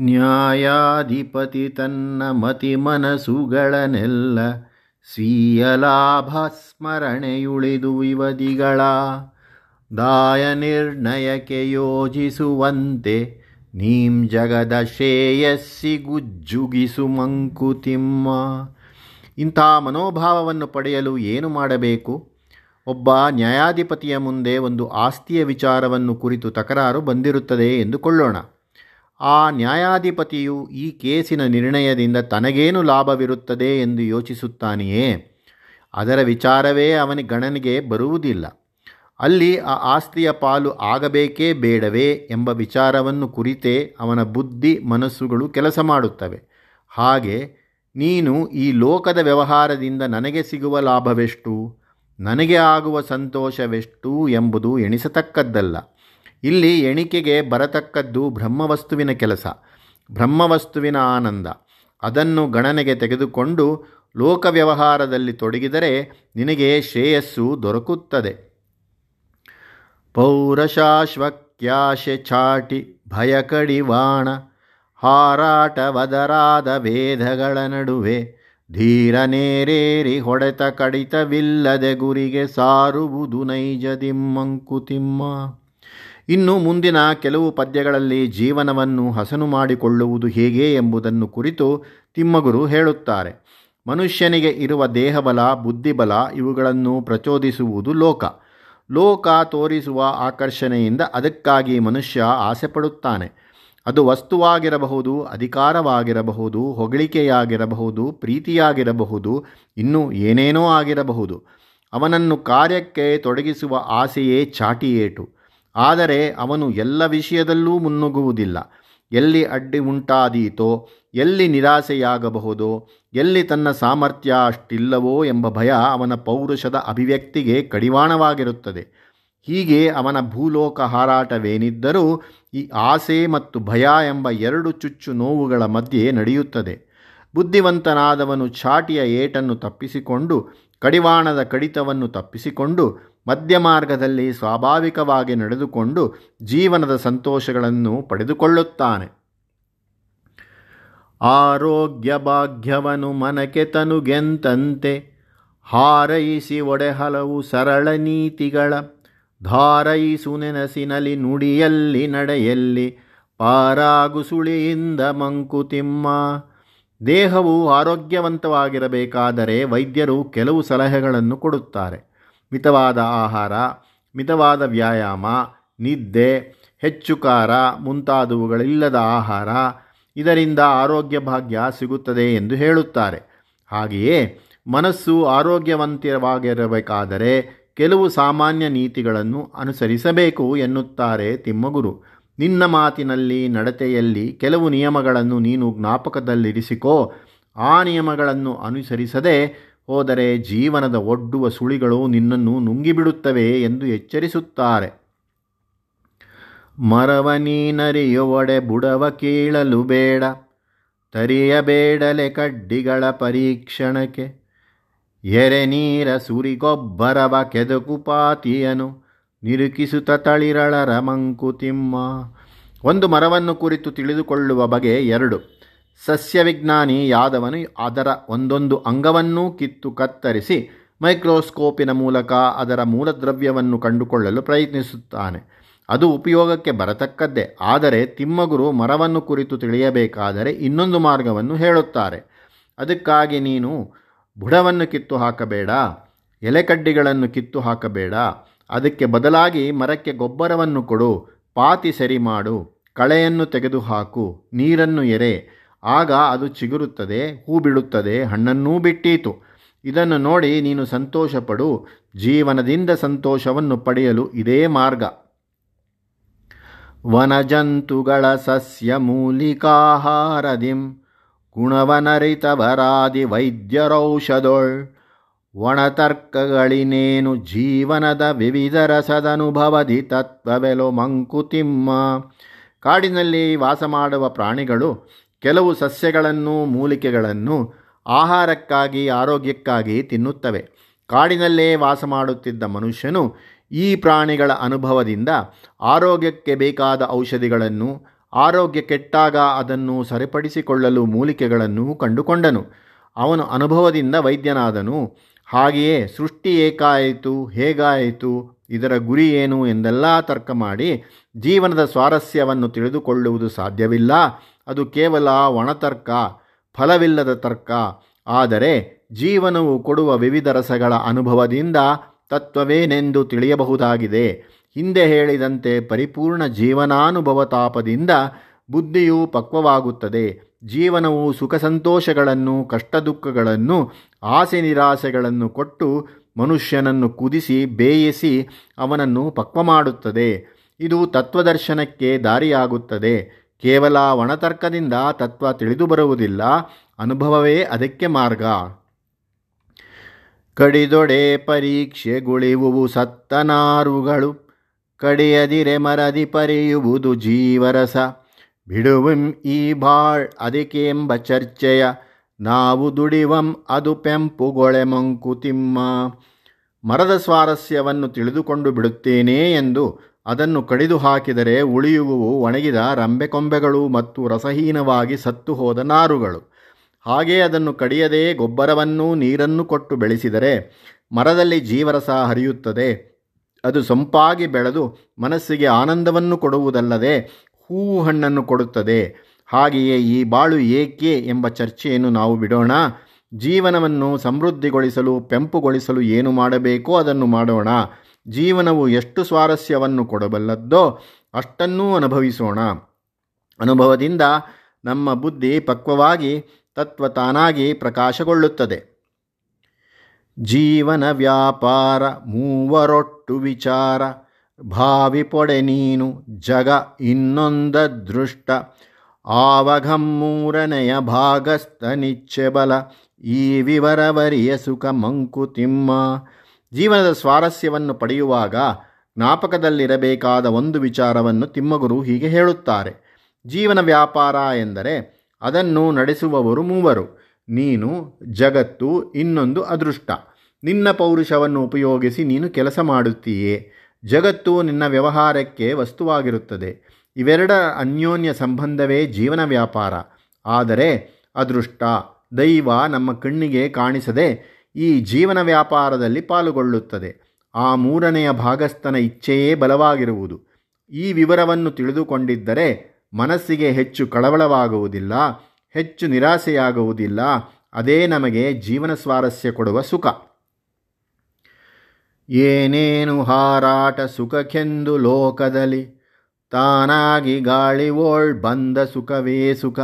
ನ್ಯಾಯಾಧಿಪತಿ ತನ್ನ ಮತಿ ಮನಸುಗಳನ್ನೆಲ್ಲ ಸ್ವೀಯ ಲಾಭ ಸ್ಮರಣೆಯುಳಿದು ವಿವದಿಗಳ ದಾಯ ನಿರ್ಣಯಕ್ಕೆ ಯೋಜಿಸುವಂತೆ ನೀಂ ಜಗದ ಶ್ರೇಯಸ್ಸಿ ಗುಜ್ಜುಗಿಸು ಮಂಕುತಿಮ್ಮ. ಇಂಥ ಮನೋಭಾವವನ್ನು ಪಡೆಯಲು ಏನು ಮಾಡಬೇಕು? ಒಬ್ಬ ನ್ಯಾಯಾಧಿಪತಿಯ ಮುಂದೆ ಒಂದು ಆಸ್ತಿಯ ವಿಚಾರವನ್ನು ಕುರಿತು ತಕರಾರು ಬಂದಿರುತ್ತದೆ ಎಂದುಕೊಳ್ಳೋಣ. ಆ ನ್ಯಾಯಾಧಿಪತಿಯು ಈ ಕೇಸಿನ ನಿರ್ಣಯದಿಂದ ತನಗೇನು ಲಾಭವಿರುತ್ತದೆ ಎಂದು ಯೋಚಿಸುತ್ತಾನೆಯೇ? ಅದರ ವಿಚಾರವೇ ಅವನ ಗಣನೆಗೆ ಬರುವುದಿಲ್ಲ. ಅಲ್ಲಿ ಆ ಆಸ್ತಿಯ ಪಾಲು ಆಗಬೇಕೇ ಬೇಡವೇ ಎಂಬ ವಿಚಾರವನ್ನು ಕುರಿತೇ ಅವನ ಬುದ್ಧಿ ಮನಸ್ಸುಗಳು ಕೆಲಸ ಮಾಡುತ್ತವೆ. ಹಾಗೆ ನೀನು ಈ ಲೋಕದ ವ್ಯವಹಾರದಿಂದ ನನಗೆ ಸಿಗುವ ಲಾಭವೆಷ್ಟು? ನನಗೆ ಆಗುವ ಸಂತೋಷವೆಷ್ಟು ಎಂಬುದು ಎಣಿಸತಕ್ಕದ್ದಲ್ಲ. ಇಲ್ಲಿ ಎಣಿಕೆಗೆ ಬರತಕ್ಕದ್ದು ಬ್ರಹ್ಮವಸ್ತುವಿನ ಕೆಲಸ, ಬ್ರಹ್ಮವಸ್ತುವಿನ ಆನಂದ. ಅದನ್ನು ಗಣನೆಗೆ ತೆಗೆದುಕೊಂಡು ಲೋಕ ವ್ಯವಹಾರದಲ್ಲಿ ತೊಡಗಿದರೆ ನಿನಗೆ ಶ್ರೇಯಸ್ಸು ದೊರಕುತ್ತದೆ. ಪೌರಶಾಶ್ವಕ್ಯಾಶೆ ಚಾಟಿ ಭಯಕಡಿವಾಣ ಹಾರಾಟ ಹಾರಾಟವದರಾದ ವೇದಗಳ ನಡುವೆ ಧೀರನೇರೇರಿ ಹೊಡೆತ ಕಡಿತವಿಲ್ಲದೆ ಗುರಿಗೆ ಸಾರುವುದು ನೈಜದಿಮ್ಮಂಕುತಿಮ್ಮ ಇನ್ನು ಮುಂದಿನ ಕೆಲವು ಪದ್ಯಗಳಲ್ಲಿ ಜೀವನವನ್ನು ಹಸನು ಮಾಡಿಕೊಳ್ಳುವುದು ಹೇಗೆ ಎಂಬುದನ್ನು ಕುರಿತು ತಿಮ್ಮಗುರು ಹೇಳುತ್ತಾರೆ. ಮನುಷ್ಯನಿಗೆ ಇರುವ ದೇಹಬಲ, ಬುದ್ಧಿಬಲ ಇವುಗಳನ್ನು ಪ್ರಚೋದಿಸುವುದು ಲೋಕ. ಲೋಕ ತೋರಿಸುವ ಆಕರ್ಷಣೆಯಿಂದ ಅದಕ್ಕಾಗಿ ಮನುಷ್ಯ ಆಸೆಪಡುತ್ತಾನೆ. ಅದು ವಸ್ತುವಾಗಿರಬಹುದು, ಅಧಿಕಾರವಾಗಿರಬಹುದು, ಹೊಗಳಿಕೆಯಾಗಿರಬಹುದು, ಪ್ರೀತಿಯಾಗಿರಬಹುದು, ಇನ್ನೂ ಏನೇನೋ ಆಗಿರಬಹುದು. ಅವನನ್ನು ಕಾರ್ಯಕ್ಕೆ ತೊಡಗಿಸುವ ಆಸೆಯೇ ಚಾಟಿಯೇಟು. ಆದರೆ ಅವನು ಎಲ್ಲ ವಿಷಯದಲ್ಲೂ ಮುನ್ನುಗ್ಗುವುದಿಲ್ಲ. ಎಲ್ಲಿ ಅಡ್ಡಿ ಉಂಟಾದೀತೋ, ಎಲ್ಲಿ ನಿರಾಸೆಯಾಗಬಹುದೋ, ಎಲ್ಲಿ ತನ್ನ ಸಾಮರ್ಥ್ಯ ಅಷ್ಟಿಲ್ಲವೋ ಎಂಬ ಭಯ ಅವನ ಪೌರುಷದ ಅಭಿವ್ಯಕ್ತಿಗೆ ಕಡಿವಾಣವಾಗಿರುತ್ತದೆ. ಹೀಗೆ ಅವನ ಭೂಲೋಕ ಹಾರಾಟವೇನಿದ್ದರೂ ಈ ಆಸೆ ಮತ್ತು ಭಯ ಎಂಬ ಎರಡು ಚುಚ್ಚು ನೋವುಗಳ ಮಧ್ಯೆ ನಡೆಯುತ್ತದೆ. ಬುದ್ಧಿವಂತನಾದವನು ಚಾಟಿಯ ಏಟನ್ನು ತಪ್ಪಿಸಿಕೊಂಡು, ಕಡಿವಾಣದ ಕಡಿತವನ್ನು ತಪ್ಪಿಸಿಕೊಂಡು ಮಧ್ಯ ಮಾರ್ಗದಲ್ಲಿ ಸ್ವಾಭಾವಿಕವಾಗಿ ನಡೆದುಕೊಂಡು ಜೀವನದ ಸಂತೋಷಗಳನ್ನು ಪಡೆದುಕೊಳ್ಳುತ್ತಾನೆ. ಆರೋಗ್ಯ ಭಾಗ್ಯವನು ಮನಕೆ ತನುಗೆಂತಂತೆ ಹಾರೈಸಿ ಒಡೆ ಹಲವು ಸರಳ ನೀತಿಗಳ, ಧಾರೈಸು ನೆನಸಿನಲ್ಲಿ ನುಡಿಯಲ್ಲಿ ನಡೆಯಲ್ಲಿ ಪಾರಾಗುಸುಳಿಯಿಂದ ಮಂಕುತಿಮ್ಮ ದೇಹವು ಆರೋಗ್ಯವಂತವಾಗಿರಬೇಕಾದರೆ ವೈದ್ಯರು ಕೆಲವು ಸಲಹೆಗಳನ್ನು ಕೊಡುತ್ತಾರೆ. ಮಿತವಾದ ಆಹಾರ, ಮಿತವಾದ ವ್ಯಾಯಾಮ, ನಿದ್ದೆ, ಹೆಚ್ಚು ಖಾರ ಮುಂತಾದವುಗಳಿಲ್ಲದ ಆಹಾರ ಇದರಿಂದ ಆರೋಗ್ಯ ಭಾಗ್ಯ ಸಿಗುತ್ತದೆ ಎಂದು ಹೇಳುತ್ತಾರೆ. ಹಾಗೆಯೇ ಮನಸ್ಸು ಆರೋಗ್ಯವಂತವಾಗಿರಬೇಕಾದರೆ ಕೆಲವು ಸಾಮಾನ್ಯ ನೀತಿಗಳನ್ನು ಅನುಸರಿಸಬೇಕು ಎನ್ನುತ್ತಾರೆ ತಿಮ್ಮಗುರು. ನಿನ್ನ ಮಾತಿನಲ್ಲಿ, ನಡತೆಯಲ್ಲಿ ಕೆಲವು ನಿಯಮಗಳನ್ನು ನೀನು ಜ್ಞಾಪಕದಲ್ಲಿರಿಸಿಕೋ, ಆ ನಿಯಮಗಳನ್ನು ಅನುಸರಿಸದೆ ಹೋದರೆ ಜೀವನದ ಒಡ್ಡುವ ಸುಳಿಗಳು ನಿನ್ನನ್ನು ನುಂಗಿಬಿಡುತ್ತವೆ ಎಂದು ಎಚ್ಚರಿಸುತ್ತಾರೆ. ಮರವ ನೀನರಿಯೊಡೆ ಬುಡವ ಕೀಳಲು ಬೇಡ. ತರಿಯಬೇಡಲೆ ಕಡ್ಡಿಗಳ ಪರೀಕ್ಷಣಕ್ಕೆ. ಎರೆ ನೀರ ಸುರಿಗೊಬ್ಬರವ ಕೆದಕುಪಾತಿಯನು ನಿರುಕಿಸುತ್ತ ತಳಿರಳರ ಮಂಕುತಿಮ್ಮ ಒಂದು ಮರವನ್ನು ಕುರಿತು ತಿಳಿದುಕೊಳ್ಳುವ ಬಗೆ ಎರಡು. ಸಸ್ಯವಿಜ್ಞಾನಿ ಯಾದವನು ಅದರ ಒಂದೊಂದು ಅಂಗವನ್ನೂ ಕಿತ್ತು ಕತ್ತರಿಸಿ ಮೈಕ್ರೋಸ್ಕೋಪಿನ ಮೂಲಕ ಅದರ ಮೂಲದ್ರವ್ಯವನ್ನು ಕಂಡುಕೊಳ್ಳಲು ಪ್ರಯತ್ನಿಸುತ್ತಾನೆ. ಅದು ಉಪಯೋಗಕ್ಕೆ ಬರತಕ್ಕದ್ದೇ. ಆದರೆ ತಿಮ್ಮಗುರು ಮರವನ್ನು ಕುರಿತು ತಿಳಿಯಬೇಕಾದರೆ ಇನ್ನೊಂದು ಮಾರ್ಗವನ್ನು ಹೇಳುತ್ತಾರೆ. ಅದಕ್ಕಾಗಿ ನೀನು ಬುಡವನ್ನು ಕಿತ್ತು ಹಾಕಬೇಡ, ಎಲೆಕಡ್ಡಿಗಳನ್ನು ಕಿತ್ತು ಹಾಕಬೇಡ, ಅದಕ್ಕೆ ಬದಲಾಗಿ ಮರಕ್ಕೆ ಗೊಬ್ಬರವನ್ನು ಕೊಡು, ಪಾತಿ ಸರಿ ಮಾಡು, ಕಳೆಯನ್ನು ತೆಗೆದುಹಾಕು, ನೀರನ್ನು ಎರೆ ಆಗ ಅದು ಚಿಗುರುತ್ತದೆ ಹೂ ಬಿಡುತ್ತದೆ ಹಣ್ಣನ್ನೂ ಬಿಟ್ಟೀತು. ಇದನ್ನು ನೋಡಿ ನೀನು ಸಂತೋಷಪಡು, ಜೀವನದಿಂದ ಸಂತೋಷವನ್ನು ಪಡೆಯಲು ಇದೇ ಮಾರ್ಗ. ವನಜಂತುಗಳ ಸಸ್ಯ ಮೂಲಿಕಾಹಾರದಿಂ, ಗುಣವನರಿತವರಾದಿ ವೈದ್ಯರೌಷಧೊಳ್, ಒಣತರ್ಕಗಳಿನೇನು ಜೀವನದ ವಿವಿಧ ರಸದನುಭವದಿ ತತ್ವವೆಲೋ ಮಂಕುತಿಮ್ಮ. ಕಾಡಿನಲ್ಲಿ ವಾಸ ಮಾಡುವ ಪ್ರಾಣಿಗಳು ಕೆಲವು ಸಸ್ಯಗಳನ್ನು ಮೂಲಿಕೆಗಳನ್ನು ಆಹಾರಕ್ಕಾಗಿ, ಆರೋಗ್ಯಕ್ಕಾಗಿ ತಿನ್ನುತ್ತವೆ. ಕಾಡಿನಲ್ಲೇ ವಾಸ ಮಾಡುತ್ತಿದ್ದ ಮನುಷ್ಯನು ಈ ಪ್ರಾಣಿಗಳ ಅನುಭವದಿಂದ ಆರೋಗ್ಯಕ್ಕೆ ಬೇಕಾದ ಔಷಧಿಗಳನ್ನು, ಆರೋಗ್ಯ ಕೆಟ್ಟಾಗ ಅದನ್ನು ಸರಿಪಡಿಸಿಕೊಳ್ಳಲು ಮೂಲಿಕೆಗಳನ್ನು ಕಂಡುಕೊಂಡನು. ಅವನು ಅನುಭವದಿಂದ ವೈದ್ಯನಾದನು. ಹಾಗೆಯೇ ಸೃಷ್ಟಿ ಏಕಾಯಿತು, ಹೇಗಾಯಿತು, ಇದರ ಗುರಿ ಏನು ಎಂದೆಲ್ಲ ತರ್ಕ ಮಾಡಿ ಜೀವನದ ಸ್ವಾರಸ್ಯವನ್ನು ತಿಳಿದುಕೊಳ್ಳುವುದು ಸಾಧ್ಯವಿಲ್ಲ. ಅದು ಕೇವಲ ಒಣತರ್ಕ, ಫಲವಿಲ್ಲದ ತರ್ಕ. ಆದರೆ ಜೀವನವು ಕೊಡುವ ವಿವಿಧ ರಸಗಳ ಅನುಭವದಿಂದ ತತ್ವವೇನೆಂದು ತಿಳಿಯಬಹುದಾಗಿದೆ. ಹಿಂದೆ ಹೇಳಿದಂತೆ ಪರಿಪೂರ್ಣ ಜೀವನಾನುಭವ ತಾಪದಿಂದ ಬುದ್ಧಿಯು ಪಕ್ವವಾಗುತ್ತದೆ. ಜೀವನವು ಸುಖ ಸಂತೋಷಗಳನ್ನು ಕಷ್ಟ ದುಃಖಗಳನ್ನು ಆಸೆ ನಿರಾಸೆಗಳನ್ನು ಕೊಟ್ಟು ಮನುಷ್ಯನನ್ನು ಕುದಿಸಿ, ಬೇಯಿಸಿ ಅವನನ್ನು ಪಕ್ವ ಮಾಡುತ್ತದೆ. ಇದು ತತ್ವದರ್ಶನಕ್ಕೆ ದಾರಿಯಾಗುತ್ತದೆ. ಕೇವಲ ಒಣತರ್ಕದಿಂದ ತತ್ವ ತಿಳಿದು ಬರುವುದಿಲ್ಲ, ಅನುಭವವೇ ಅದಕ್ಕೆ ಮಾರ್ಗ. ಕಡಿದೊಡೆ ಪರೀಕ್ಷೆಗುಳಿವುವು ಸತ್ತನಾರುಗಳು ಕಡಿಯದಿರೆ ಮರದಿ ಪರಿಯುವುದು ಜೀವರಸ. ಬಿಡುವಂ ಈ ಬಾಳ್ ಅದಕ್ಕೆಂಬ ಚರ್ಚೆಯ, ನಾವು ದುಡಿವಂ ಅದು ಪೆಂಪುಗೊಳೆ ಮಂಕುತಿಮ್ಮ. ಮರದ ಸ್ವಾರಸ್ಯವನ್ನು ತಿಳಿದುಕೊಂಡು ಬಿಡುತ್ತೇನೆ ಎಂದು ಅದನ್ನು ಕಡಿದು ಹಾಕಿದರೆ ಉಳಿಯುವುವು ಒಣಗಿದ ರಂಬೆಕೊಂಬೆಗಳು ಮತ್ತು ರಸಹೀನವಾಗಿ ಸತ್ತು ಹೋದ ನಾರುಗಳು. ಹಾಗೇ ಅದನ್ನು ಕಡಿಯದೇ ಗೊಬ್ಬರವನ್ನೂ ನೀರನ್ನು ಕೊಟ್ಟು ಬೆಳೆಸಿದರೆ ಮರದಲ್ಲಿ ಜೀವರಸ ಹರಿಯುತ್ತದೆ. ಅದು ಸೊಂಪಾಗಿ ಬೆಳೆದು ಮನಸ್ಸಿಗೆ ಆನಂದವನ್ನು ಕೊಡುವುದಲ್ಲದೆ ಹೂವು ಹಣ್ಣನ್ನು ಕೊಡುತ್ತದೆ. ಹಾಗೆಯೇ ಈ ಬಾಳು ಏಕೆ ಎಂಬ ಚರ್ಚೆಯನ್ನು ನಾವು ಬಿಡೋಣ. ಜೀವನವನ್ನು ಸಮೃದ್ಧಿಗೊಳಿಸಲು, ಪೆಂಪುಗೊಳಿಸಲು ಏನು ಮಾಡಬೇಕೋ ಅದನ್ನು ಮಾಡೋಣ. ಜೀವನವು ಎಷ್ಟು ಸ್ವಾರಸ್ಯವನ್ನು ಕೊಡಬಲ್ಲದ್ದೋ ಅಷ್ಟನ್ನೂ ಅನುಭವಿಸೋಣ. ಅನುಭವದಿಂದ ನಮ್ಮ ಬುದ್ಧಿ ಪಕ್ವವಾಗಿ, ತತ್ವ ತಾನಾಗಿ ಪ್ರಕಾಶಗೊಳ್ಳುತ್ತದೆ. ಜೀವನ ವ್ಯಾಪಾರ, ಮೂವರೊಟ್ಟು ವಿಚಾರ, ಭಾವಿ ಪೊಡೆ ನೀನು, ಜಗ ಇನ್ನೊಂದ ದೃಷ್ಟ ಆವಘಮ್ಮೂರನೆಯ ಭಾಗಸ್ಥ ನಿಚ್ಚೆ ಬಲ, ಈ ವಿವರವರಿಯ ಸುಖ ಮಂಕುತಿಮ್ಮ. ಜೀವನದ ಸ್ವಾರಸ್ಯವನ್ನು ಪಡೆಯುವಾಗ ಜ್ಞಾಪಕದಲ್ಲಿರಬೇಕಾದ ಒಂದು ವಿಚಾರವನ್ನು ತಿಮ್ಮಗುರು ಹೀಗೆ ಹೇಳುತ್ತಾರೆ. ಜೀವನ ವ್ಯಾಪಾರ ಎಂದರೆ ಅದನ್ನು ನಡೆಸುವವರು ಮೂವರು. ನೀನು, ಜಗತ್ತು, ಇನ್ನೊಂದು ಅದೃಷ್ಟ. ನಿನ್ನ ಪೌರುಷವನ್ನು ಉಪಯೋಗಿಸಿ ನೀನು ಕೆಲಸ ಮಾಡುತ್ತೀಯೇ. ಜಗತ್ತು ನಿನ್ನ ವ್ಯವಹಾರಕ್ಕೆ ವಸ್ತುವಾಗಿರುತ್ತದೆ. ಇವೆರಡ ಅನ್ಯೋನ್ಯ ಸಂಬಂಧವೇ ಜೀವನ ವ್ಯಾಪಾರ. ಆದರೆ ಅದೃಷ್ಟ, ದೈವ ನಮ್ಮ ಕಣ್ಣಿಗೆ ಕಾಣಿಸದೆ ಈ ಜೀವನ ವ್ಯಾಪಾರದಲ್ಲಿ ಪಾಲುಗೊಳ್ಳುತ್ತದೆ. ಆ ಮೂರನೆಯ ಭಾಗಸ್ಥನ ಇಚ್ಛೆಯೇ ಬಲವಾಗಿರುವುದು. ಈ ವಿವರವನ್ನು ತಿಳಿದುಕೊಂಡಿದ್ದರೆ ಮನಸ್ಸಿಗೆ ಹೆಚ್ಚು ಕಳವಳವಾಗುವುದಿಲ್ಲ, ಹೆಚ್ಚು ನಿರಾಸೆಯಾಗುವುದಿಲ್ಲ. ಅದೇ ನಮಗೆ ಜೀವನ ಸ್ವಾರಸ್ಯ ಕೊಡುವ ಸುಖ. ಏನೇನು ಹಾರಾಟ ಸುಖಕ್ಕೆಂದು ಲೋಕದಲ್ಲಿ, ತಾನಾಗಿ ಗಾಳಿ ಓಳ್ ಬಂದ ಸುಖವೇ ಸುಖ.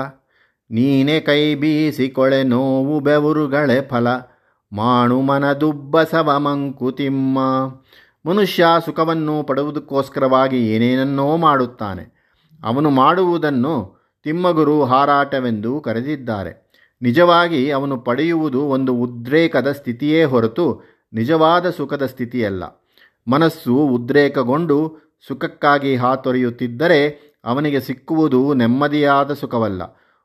ನೀನೆ ಕೈ ಬೀಸಿಕೊಳೆ ನೋವು ಬೆವರುಗಳೆ ಫಲ. ಮಾಣು ಮನದುಬ್ಬಸವ ಮಂಕುತಿಮ್ಮ ಮನುಷ್ಯ ಸುಖವನ್ನು ಪಡುವುದಕ್ಕೋಸ್ಕರವಾಗಿ ಏನೇನನ್ನೋ ಮಾಡುತ್ತಾನೆ. ಅವನು ಮಾಡುವುದನ್ನು ತಿಮ್ಮಗುರು ಹಾರಾಟವೆಂದು ಕರೆದಿದ್ದಾರೆ. ನಿಜವಾಗಿ ಅವನು ಪಡೆಯುವುದು ಒಂದು ಉದ್ರೇಕದ ಸ್ಥಿತಿಯೇ ಹೊರತು ನಿಜವಾದ ಸುಖದ ಸ್ಥಿತಿಯಲ್ಲ. ಮನಸ್ಸು ಉದ್ರೇಕಗೊಂಡು ಸುಖಕ್ಕಾಗಿ ಹಾತೊರೆಯುತ್ತಿದ್ದರೆ ಅವನಿಗೆ ಸಿಕ್ಕುವುದು ನೆಮ್ಮದಿಯಾದ ಸುಖವಲ್ಲ.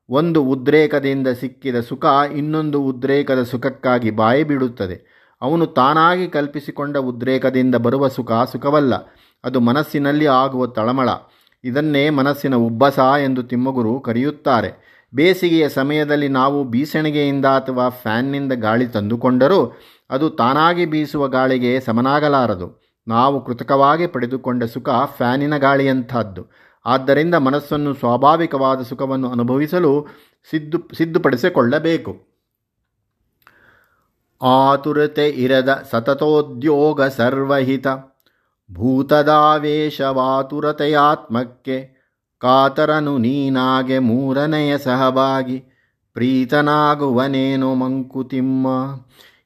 ಒಂದು ಉದ್ರೇಕದಿಂದ ಸಿಕ್ಕಿದ ಸುಖ ಇನ್ನೊಂದು ಉದ್ರೇಕದ ಸುಖಕ್ಕಾಗಿ ಬಾಯಿ ಬಿಡುತ್ತದೆ ಅವನು ತಾನಾಗಿ ಕಲ್ಪಿಸಿಕೊಂಡ ಉದ್ರೇಕದಿಂದ ಬರುವ ಸುಖ ಸುಖವಲ್ಲ. ಅದು ಮನಸ್ಸಿನಲ್ಲಿ ಆಗುವ ತಳಮಳ. ಇದನ್ನೇ ಮನಸ್ಸಿನ ಉಬ್ಬಸ ಎಂದು ತಿಮ್ಮಗುರು ಕರೆಯುತ್ತಾರೆ. ಬೇಸಿಗೆಯ ಸಮಯದಲ್ಲಿ ನಾವು ಬೀಸಣಿಗೆಯಿಂದ ಅಥವಾ ಫ್ಯಾನ್ನಿಂದ ಗಾಳಿ ತಂದುಕೊಂಡರೂ ಅದು ತಾನಾಗಿ ಬೀಸುವ ಗಾಳಿಗೆ ಸಮನಾಗಲಾರದು. ನಾವು ಕೃತಕವಾಗಿ ಪಡೆದುಕೊಂಡ ಸುಖ ಫ್ಯಾನಿನ ಗಾಳಿಯಂಥದ್ದು. ಆದ್ದರಿಂದ ಮನಸ್ಸನ್ನು ಸ್ವಾಭಾವಿಕವಾದ ಸುಖವನ್ನು ಅನುಭವಿಸಲು ಸಿದ್ದು, ಸಿದ್ಧಪಡಿಸಿಕೊಳ್ಳಬೇಕು. ಆತುರತೆ ಇರದ ಸತತೋದ್ಯೋಗ ಸರ್ವಹಿತ, ಭೂತದಾವೇಶವಾತುರತೆಯಾತ್ಮಕ್ಕೆ ಕಾತರನು ನೀನಾಗೆ ಮೂರನೆಯ ಸಹಭಾಗಿ, ಪ್ರೀತನಾಗುವನೇನೋ ಮಂಕುತಿಮ್ಮ.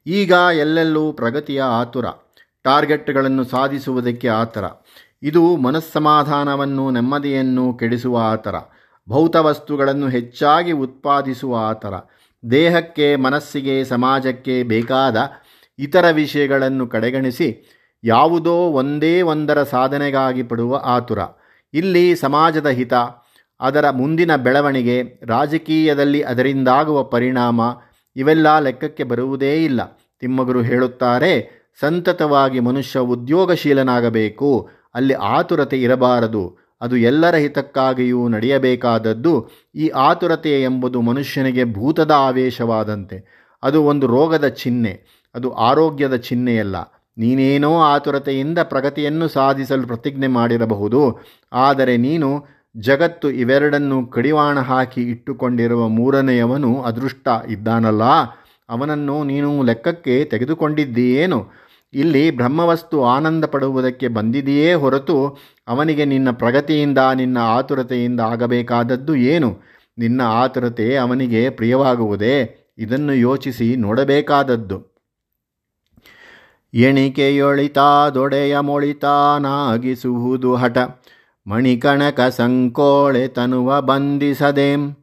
ಈಗ ಎಲ್ಲೆಲ್ಲೂ ಪ್ರಗತಿಯ ಆತುರ, ಟಾರ್ಗೆಟ್ಗಳನ್ನು ಸಾಧಿಸುವುದಕ್ಕೆ ಆತರ. ಇದು ಮನಸ್ಸಮಾಧಾನವನ್ನು, ನೆಮ್ಮದಿಯನ್ನು ಕೆಡಿಸುವ ಆತರ ಭೌತ ವಸ್ತುಗಳನ್ನು ಹೆಚ್ಚಾಗಿ ಉತ್ಪಾದಿಸುವ ಆತರ ದೇಹಕ್ಕೆ, ಮನಸ್ಸಿಗೆ, ಸಮಾಜಕ್ಕೆ ಬೇಕಾದ ಇತರ ವಿಷಯಗಳನ್ನು ಕಡೆಗಣಿಸಿ ಯಾವುದೋ ಒಂದೇ ಒಂದರ ಸಾಧನೆಗಾಗಿ ಪಡುವ ಆತುರ. ಇಲ್ಲಿ ಸಮಾಜದ ಹಿತ, ಅದರ ಮುಂದಿನ ಬೆಳವಣಿಗೆ, ರಾಜಕೀಯದಲ್ಲಿ ಅದರಿಂದಾಗುವ ಪರಿಣಾಮ ಇವೆಲ್ಲ ಲೆಕ್ಕಕ್ಕೆ ಬರುವುದೇ ಇಲ್ಲ. ತಿಮ್ಮಗುರು ಹೇಳುತ್ತಾರೆ, ಸಂತತವಾಗಿ ಮನುಷ್ಯ ಉದ್ಯೋಗಶೀಲನಾಗಬೇಕು. ಅಲ್ಲಿ ಆತುರತೆ ಇರಬಾರದು. ಅದು ಎಲ್ಲರ ಹಿತಕ್ಕಾಗಿಯೂ ನಡೆಯಬೇಕಾದದ್ದು ಈ ಆತುರತೆ ಎಂಬುದು ಮನುಷ್ಯನಿಗೆ ಭೂತದ ಆವೇಶವಾದಂತೆ. ಅದು ಒಂದು ರೋಗದ ಚಿಹ್ನೆ. ಅದು ಆರೋಗ್ಯದ ಚಿಹ್ನೆಯಲ್ಲ. ನೀನೇನೋ ಆತುರತೆಯಿಂದ ಪ್ರಗತಿಯನ್ನು ಸಾಧಿಸಲು ಪ್ರತಿಜ್ಞೆ ಮಾಡಿರಬಹುದು. ಆದರೆ ನೀನು ಜಗತ್ತು ಇವೆರಡನ್ನು ಕಡಿವಾಣ ಹಾಕಿ ಇಟ್ಟುಕೊಂಡಿರುವ ಮೂರನೆಯವನು ಅದೃಷ್ಟ ಇದ್ದಾನಲ್ಲ. ಅವನನ್ನು ನೀನು ಲೆಕ್ಕಕ್ಕೆ ತೆಗೆದುಕೊಂಡಿದ್ದೀಯೇನು? ಇಲ್ಲಿ ಬ್ರಹ್ಮವಸ್ತು ಆನಂದ ಪಡುವುದಕ್ಕೆ ಬಂದಿದೆಯೇ ಹೊರತು ಅವನಿಗೆ ನಿನ್ನ ಪ್ರಗತಿಯಿಂದ, ನಿನ್ನ ಆತುರತೆಯಿಂದ ಆಗಬೇಕಾದದ್ದು ಏನು? ನಿನ್ನ ಆತುರತೆ ಅವನಿಗೆ ಪ್ರಿಯವಾಗುವುದೇ? ಇದನ್ನು ಯೋಚಿಸಿ ನೋಡಬೇಕಾದದ್ದು. ಎಣಿಕೆಯೊಳಿತಾದೊಡೆಯ ಮೊಳಿತಾನಾಗಿಸುವುದು ಹಠ. ಮಣಿಕಣಕ ಸಂಕೋಳೆ ತನುವ ಬಂಧಿಸದೆಂ,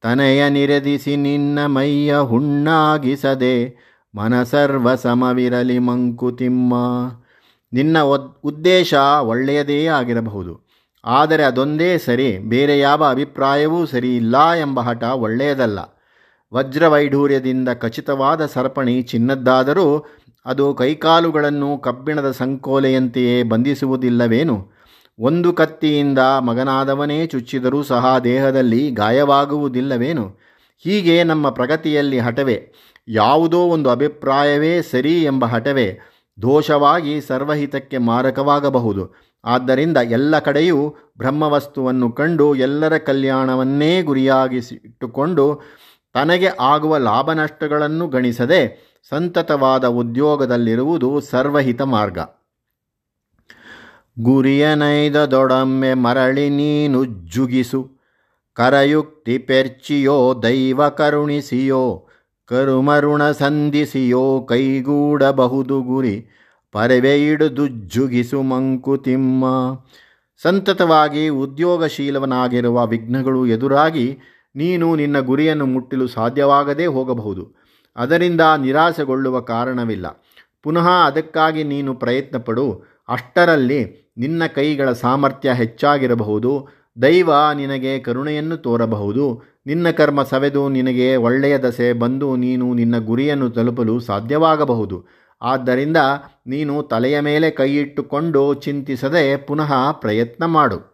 ತನೆಯ ನಿರದಿಸಿ ನಿನ್ನ ಮೈಯ ಹುಣ್ಣಾಗಿಸದೆ ಮನಸರ್ವ ಸಮವಿರಲಿ ಮಂಕುತಿಮ್ಮ ನಿನ್ನ ಉದ್ದೇಶ ಒಳ್ಳೆಯದೇ ಆಗಿರಬಹುದು. ಆದರೆ ಅದೊಂದೇ ಸರಿ, ಬೇರೆ ಯಾವ ಅಭಿಪ್ರಾಯವೂ ಸರಿಯಿಲ್ಲ ಎಂಬ ಹಠ ಒಳ್ಳೆಯದಲ್ಲ. ವಜ್ರವೈಢೂರ್ಯದಿಂದ ಖಚಿತವಾದ ಸರಪಣಿ ಚಿನ್ನದ್ದಾದರೂ, ಅದು ಕೈಕಾಲುಗಳನ್ನು ಕಬ್ಬಿಣದ ಸಂಕೋಲೆಯಂತೆಯೇ ಬಂಧಿಸುವುದಿಲ್ಲವೇನು? ಒಂದು ಕತ್ತಿಯಿಂದ ಮಗನಾದವನೇ ಚುಚ್ಚಿದರೂ ಸಹ ದೇಹದಲ್ಲಿ ಗಾಯವಾಗುವುದಿಲ್ಲವೇನು? ಹೀಗೆ ನಮ್ಮ ಪ್ರಗತಿಯಲ್ಲಿ ಹಠವೇ, ಯಾವುದೋ ಒಂದು ಅಭಿಪ್ರಾಯವೇ ಸರಿ ಎಂಬ ಹಠವೇ ದೋಷವಾಗಿ ಸರ್ವಹಿತಕ್ಕೆ ಮಾರಕವಾಗಬಹುದು. ಆದ್ದರಿಂದ ಎಲ್ಲ ಕಡೆಯೂ ಬ್ರಹ್ಮವಸ್ತುವನ್ನು ಕಂಡು ಎಲ್ಲರ ಕಲ್ಯಾಣವನ್ನೇ ಗುರಿಯಾಗಿಸಿಟ್ಟುಕೊಂಡು ತನಗೆ ಆಗುವ ಲಾಭ ನಷ್ಟಗಳನ್ನು ಗಣಿಸದೆ ಸಂತತವಾದ ಉದ್ಯೋಗದಲ್ಲಿರುವುದು ಸರ್ವಹಿತ ಮಾರ್ಗ. ಗುರಿಯನೈದ ದೊಡಮ್ಮೆ ಮರಳಿ ನೀನುಜ್ಜುಗಿಸು ಕರಯುಕ್ತಿ ಪೆರ್ಚಿಯೋ, ದೈವ ಕರುಣಿಸಿಯೋ, ಕರುಮರುಣ ಸಂಧಿಸಿಯೋ, ಕೈಗೂಡಬಹುದು ಗುರಿ ಪರವೆಯಿಡುದುಜ್ಜುಗಿಸು ಮಂಕುತಿಮ್ಮ ಸಂತತವಾಗಿ ಉದ್ಯೋಗಶೀಲವನಾಗಿರುವ ವಿಘ್ನಗಳು ಎದುರಾಗಿ ನೀನು ನಿನ್ನ ಗುರಿಯನ್ನು ಮುಟ್ಟಲು ಸಾಧ್ಯವಾಗದೇ ಹೋಗಬಹುದು. ಅದರಿಂದ ನಿರಾಸೆಗೊಳ್ಳುವ ಕಾರಣವಿಲ್ಲ. ಪುನಃ ಅದಕ್ಕಾಗಿ ನೀನು ಪ್ರಯತ್ನಪಡು. ಅಷ್ಟರಲ್ಲಿ ನಿನ್ನ ಕೈಗಳ ಸಾಮರ್ಥ್ಯ ಹೆಚ್ಚಾಗಿರಬಹುದು. ದೈವ ನಿನಗೆ ಕರುಣೆಯನ್ನು ತೋರಬಹುದು. ನಿನ್ನ ಕರ್ಮ ಸವೆದು ನಿನಗೆ ಒಳ್ಳೆಯ ದಸೆ ಬಂದು ನೀನು ನಿನ್ನ ಗುರಿಯನ್ನು ತಲುಪಲು ಸಾಧ್ಯವಾಗಬಹುದು. ಆದ್ದರಿಂದ ನೀನು ತಲೆಯ ಮೇಲೆ ಕೈಯಿಟ್ಟುಕೊಂಡು ಚಿಂತಿಸದೆ ಪುನಃ ಪ್ರಯತ್ನ ಮಾಡು.